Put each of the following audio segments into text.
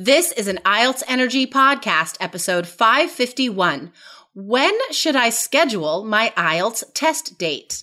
This is an IELTS Energy Podcast, episode 551. When should I schedule my IELTS test date?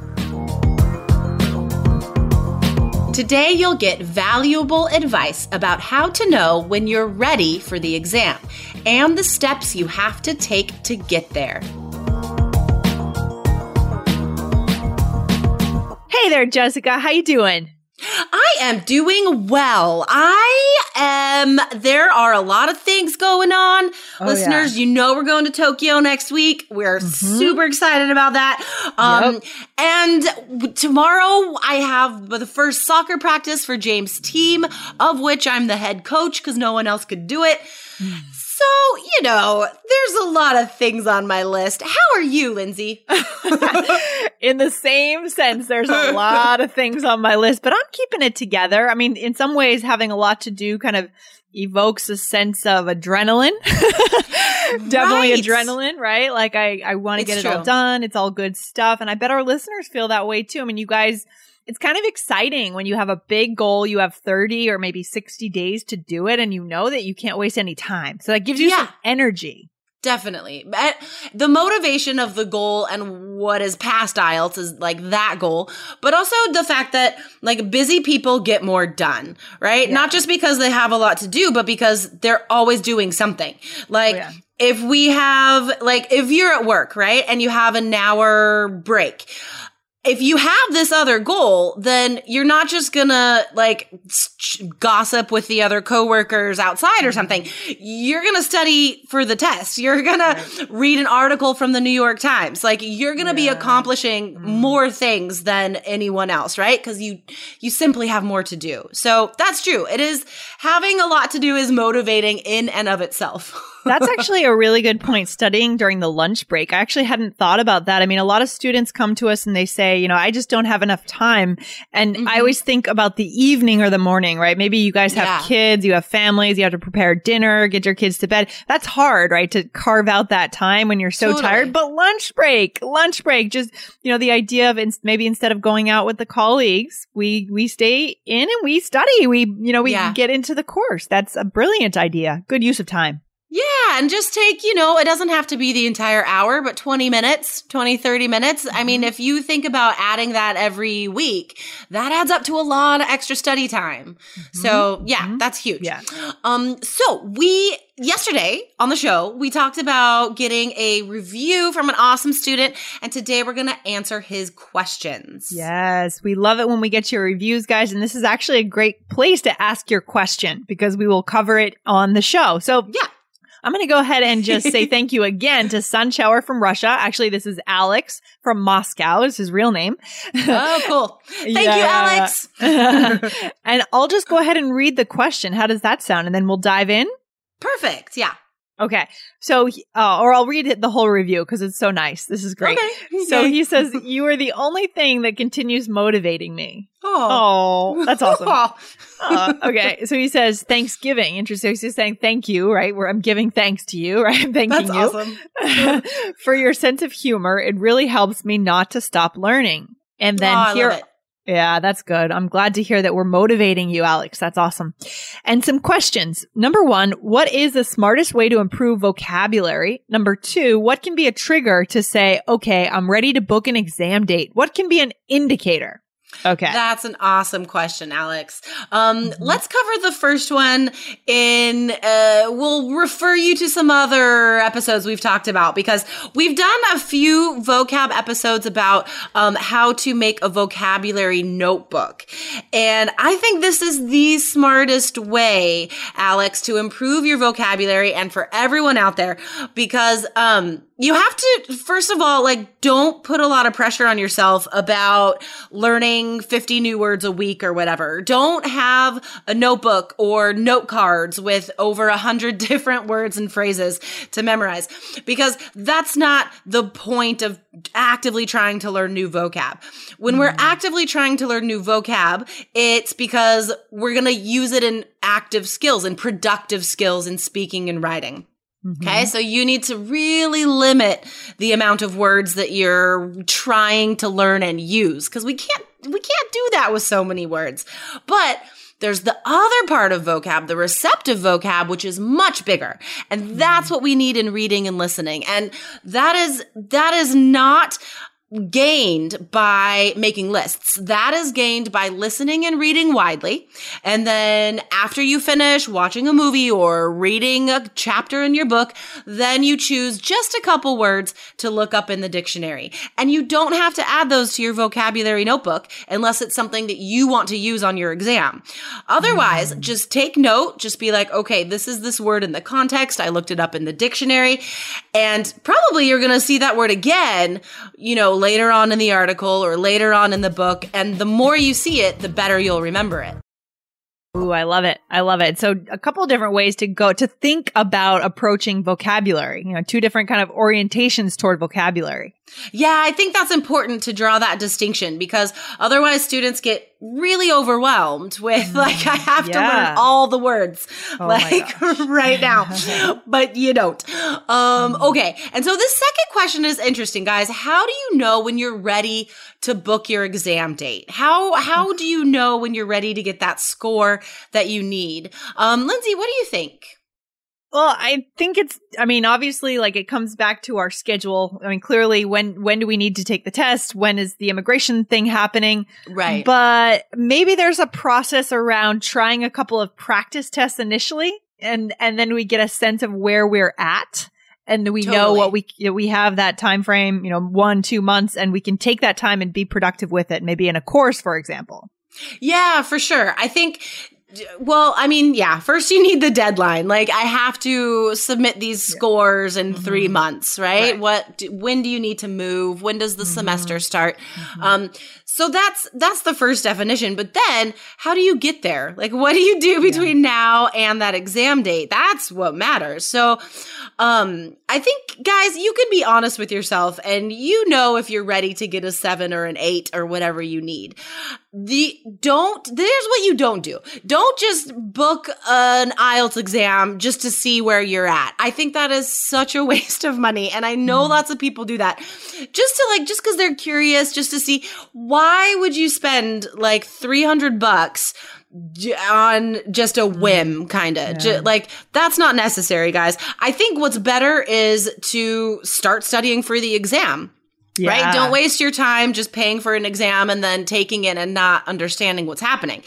Today, you'll get valuable advice about how to know when you're ready for the exam and the steps you have to take to get there. Hey there, Jessica. How you doing? I am doing well. I am, there are a lot of things going on. Oh, Listeners, you know we're going to Tokyo next week. We're Mm-hmm. super excited about that. Um, and tomorrow I have the first soccer practice for James' team, of which I'm the head coach because no one else could do it. Mm. So, you know, there's a lot of things on my list. How are you, Lindsay? in the same sense, there's a lot of things on my list, but I'm keeping it together. I mean, in some ways, having a lot to do kind of evokes a sense of adrenaline. Definitely Right. adrenaline, right? Like I, I want to get it all done. It's all good stuff. And I bet our listeners feel that way too. I mean, you guys, it's kind of exciting when you have a big goal, you have 30 or maybe 60 days to do it and you know that you can't waste any time. So that gives you some energy. Definitely. But The motivation of the goal and what is past IELTS is like that goal, but also the fact that like busy people get more done, right? Yeah. Not just because they have a lot to do, but because they're always doing something. Like, Oh, yeah. if we have, like, if you're at work, right? And you have an hour break. If you have this other goal, then you're not just gonna like s- gossip with the other coworkers outside or mm-hmm. something. You're gonna study for the test. You're gonna read an article from the New York Times. Like you're gonna be Yeah. accomplishing mm-hmm. more things than anyone else, right? Because you you simply have more to do. So that's true. It is having a lot to do is motivating in and of itself. That's actually a really good point. Studying during the lunch break. I actually hadn't thought about that. I mean, a lot of students come to us and they say, you know, I just don't have enough time. And Mm-hmm. I always think about the evening or the morning, right? Maybe you guys have Yeah. kids, you have families, you have to prepare dinner, get your kids to bed. That's hard, right? To carve out that time when you're so Totally. tired. But lunch break, lunch break, just, you know, the idea of maybe instead of going out with the colleagues, we, we stay in and we study. We, you know, we Yeah. get into the course. That's a brilliant idea. Good use of time. Yeah, and just take, you know, it doesn't have to be the entire hour, but 20 minutes, 20, 30 minutes. I mean, mm-hmm. if you think about adding that every week, that adds up to a lot of extra study time. Mm-hmm. So, yeah, mm-hmm. that's huge. Yeah. Um so we yesterday on the show, we talked about getting a review from an awesome student, and today we're going to answer his questions. Yes, we love it when we get your reviews, guys. And this is actually a great place to ask your question because we will cover it on the show. So, Yeah. I'm going to go ahead and just say thank you again to Sun Shower from Russia. Actually, this is Alex from Moscow, is his real name. Oh, cool. Thank you, Alex. and I'll just go ahead and read the question. How does that sound? And then we'll dive in. Perfect. Yeah. Okay. So, uh, or I'll read it, the whole review because it's so nice. This is great. Okay. So he says, You are the only thing that continues motivating me. Oh. Oh, that's awesome. Uh, okay, so he says Thanksgiving. Interesting. So he's saying thank you, right? Where I'm giving thanks to you, right? I'm thanking That's you awesome. for your sense of humor. It really helps me not to stop learning. And then oh, here. Yeah, that's good. I'm glad to hear that we're motivating you, Alex. That's awesome. And some questions. Number one, what is the smartest way to improve vocabulary? Number two, what can be a trigger to say, okay, I'm ready to book an exam date? What can be an indicator? Okay. That's an awesome question, Alex. Um, Mhm. Let's cover the first one in, uh, we'll refer you to some other episodes we've talked about because we've done a few vocab episodes about um, how to make a vocabulary notebook. And I think this is the smartest way, Alex, to improve your vocabulary and for everyone out there because, um, you have to first of all like don't put a lot of pressure on yourself about learning 50 new words a week or whatever. Don't have a notebook or note cards with over a hundred different words and phrases to memorize because that's not the point of actively trying to learn new vocab. When we're mm. actively trying to learn new vocab it's because we're going to use it in active skills and productive skills in speaking and writing Okay. Mm-hmm. So you need to really limit the amount of words that you're trying to learn and use because we can't, we can't do that with so many words. But there's the other part of vocab, the receptive vocab, which is much bigger. And that's mm-hmm. what we need in reading and listening. And that is, that is not gained by making lists. That is gained by listening and reading widely. And then after you finish watching a movie or reading a chapter in your book, then you choose just a couple words to look up in the dictionary. And you don't have to add those to your vocabulary notebook unless it's something that you want to use on your exam. Otherwise, mm. just take note, just be like, okay, this is this word in the context. I looked it up in the dictionary and probably you're going to see that word again, you know, later on in the article or later on in the book. And the more you see it, the better you'll remember it. Ooh, I love it. I love it. So a couple different ways to go to think about approaching vocabulary, you know, two different kind of orientations toward vocabulary. Yeah, I think that's important to draw that distinction because otherwise students get really overwhelmed with like, I have to learn all the words Oh like right now, but you don't. Um, okay. And so this second question is interesting, guys. How do you know when you're ready to book your exam date? How, how do you know when you're ready to get that score that you need? Um, Lindsay, what do you think? Well, I think it's, I mean, obviously, like it comes back to our schedule. I mean, clearly, when, when do we need to take the test? When is the immigration thing happening? Right. But maybe there's a process around trying a couple of practice tests initially and, and then we get a sense of where we're at. And we know what we, we have that time frame, you know, one, two months, and we can take that time and be productive with it, maybe in a course, for example. Yeah, for sure. I think well, I mean, yeah, first you need the deadline. Like I have to submit these scores in 3 months, right? Right. What do, when do you need to move? When does the semester start? Um so that's that's the first definition, but then how do you get there? Like what do you do between now and that exam date? That's what matters. So um I think guys, you can be honest with yourself and you know if you're ready to get a 7 or an 8 or whatever you need. The don't there's what you don't do. Don't just book an ielts exam just to see where you're at. I think that is such a waste of money and i know mm. lots of people do that. Just to like just because they're curious just to see why would you spend like 300 bucks on just a whim kind of like that's not necessary guys i think what's better is to start studying for the exam Right? Don't waste your time just paying for an exam and then taking it and not understanding what's happening.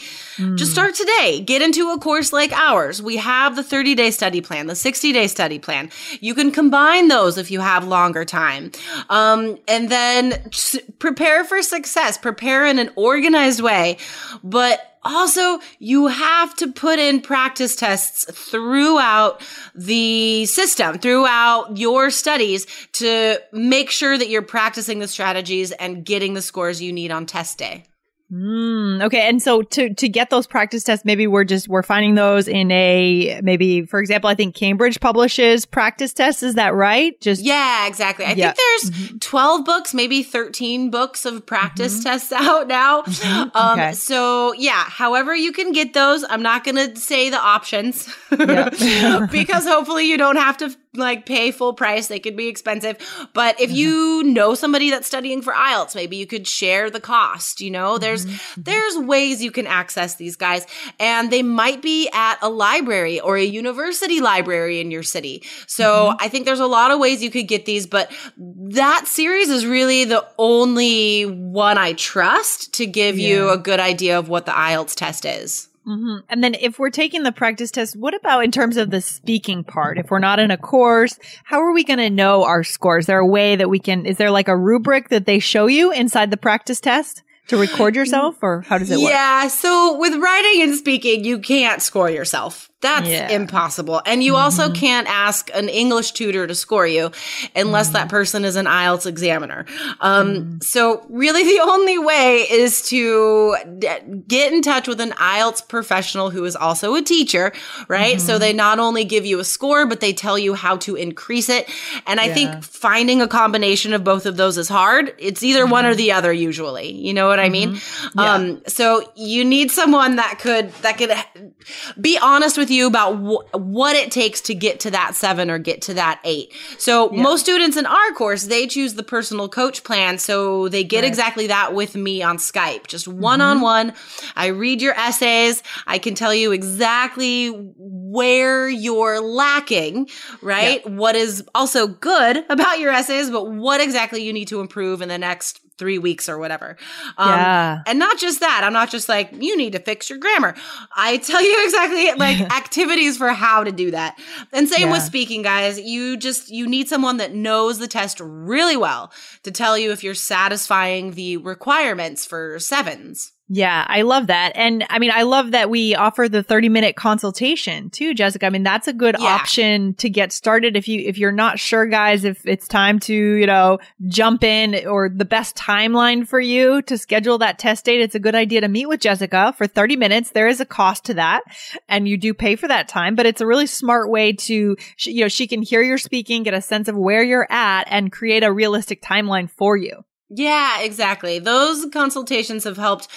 Just start today. Get into a course like ours. We have the 30 day study plan, the 60 day study plan. You can combine those if you have longer time. Um, and then prepare for success, prepare in an organized way. But also, you have to put in practice tests throughout the system, throughout your studies to make sure that you're practicing the strategies and getting the scores you need on test day. Mm, okay. And so to, to get those practice tests, maybe we're just, we're finding those in a, maybe, for example, I think Cambridge publishes practice tests. Is that right? Just, Yeah, exactly. I Yeah. think there's 12 books, maybe 13 books of practice tests out now. Um, Okay. So, yeah, however you can get those, I'm not going to say the options because hopefully you don't have to like pay full price. They could be expensive. But if mm-hmm. you know somebody that's studying for IELTS, maybe you could share the cost. You know, there's, mm-hmm. Mm-hmm. there's ways you can access these guys and they might be at a library or a university library in your city. So I think there's a lot of ways you could get these, but that series is really the only one I trust to give you a good idea of what the IELTS test is. Mhm. and then if we're taking the practice test, what about in terms of the speaking part? If we're not in a course, how are we going to know our scores? Is there a way that we can, is there like a rubric that they show you inside the practice test to record yourself or how does it work? Yeah. So with writing and speaking, you can't score yourself. That's Yeah. impossible. And you also mm-hmm. can't ask an English tutor to score you unless that mm-hmm. person is an IELTS examiner. Um, mm-hmm. So, really, the only way is to d- get in touch with an IELTS professional who is also a teacher, right? So, they not only give you a score, but they tell you how to increase it. And I Yeah. think finding a combination of both of those is hard. It's either one or the other, usually. You know what I mean? Um, so, you need someone that could, that could be honest with you about wh- what it takes to get to that seven or get to that eight. So most students in our course, they choose the personal coach plan. So they get exactly that with me on Skype, just one on one. I read your essays. I can tell you exactly where you're lacking, right? What is also good about your essays, but what exactly you need to improve in the next three weeks or whatever. Um, Yeah. and not just that, I'm not just like, you need to fix your grammar. I tell you exactly like activities for how to do that. And same with speaking, guys. You just, you need someone that knows the test really well to tell you if you're satisfying the requirements for sevens. Yeah, I love that. And I mean, I love that we offer the 30 minute consultation too, Jessica. I mean, that's a good Yeah. option to get started. If you, if you're not sure, guys, if it's time to, you know, jump in or the best timeline for you to schedule that test date, it's a good idea to meet with Jessica for 30 minutes. There is a cost to that and you do pay for that time, but it's a really smart way to, you know, she can hear your speaking, get a sense of where you're at and create a realistic timeline for you. Yeah, exactly. Those consultations have helped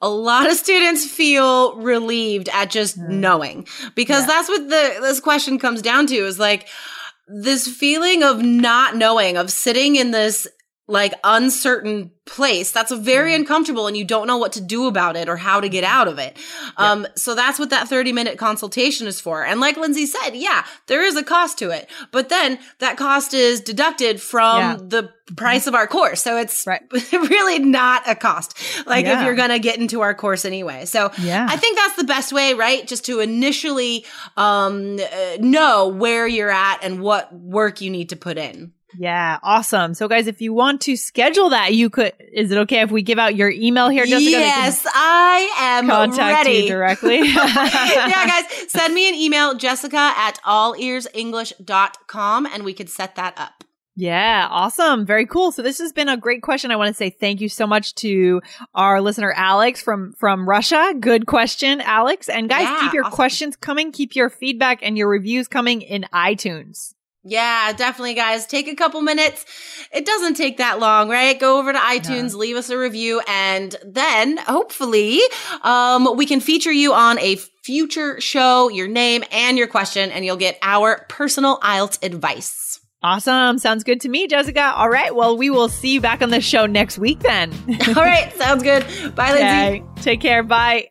a lot of students feel relieved at just hmm. knowing because that's what the this question comes down to is like this feeling of not knowing of sitting in this like uncertain place that's a very uncomfortable and you don't know what to do about it or how to get out of it. Um so that's what that 30 minute consultation is for. And like lindsay said yeah there is a cost to it. But then that cost is deducted from Yeah. the price of our course. So it's Right. really not a cost like if you're gonna get into our course anyway. So Yeah. i think that's the best way right? Just to initially um uh, know where you're at and what work you need to put in Yeah, awesome. So guys, if you want to schedule that, you could is it okay if we give out your email here, Jessica? Yes i am contact ready you directly. yeah guys send me an email jessica at allearsenglish.com and we could set that up Yeah, awesome. Very cool. So this has been a great question. I want to say thank you so much to our listener Alex from from Russia. Good question, Alex. And guys, Yeah, keep your awesome. questions coming, keep your feedback and your reviews coming in iTunes. Yeah, definitely, guys. Take a couple minutes. It doesn't take that long, right? Go over to iTunes, leave us a review, and then hopefully, um, we can feature you on a future show, your name and your question, and you'll get our personal IELTS advice. Awesome. Sounds good to me, Jessica. All right. Well, we will see you back on the show next week then. All right, sounds good. Bye, Lindsay. Okay. Take care. Bye.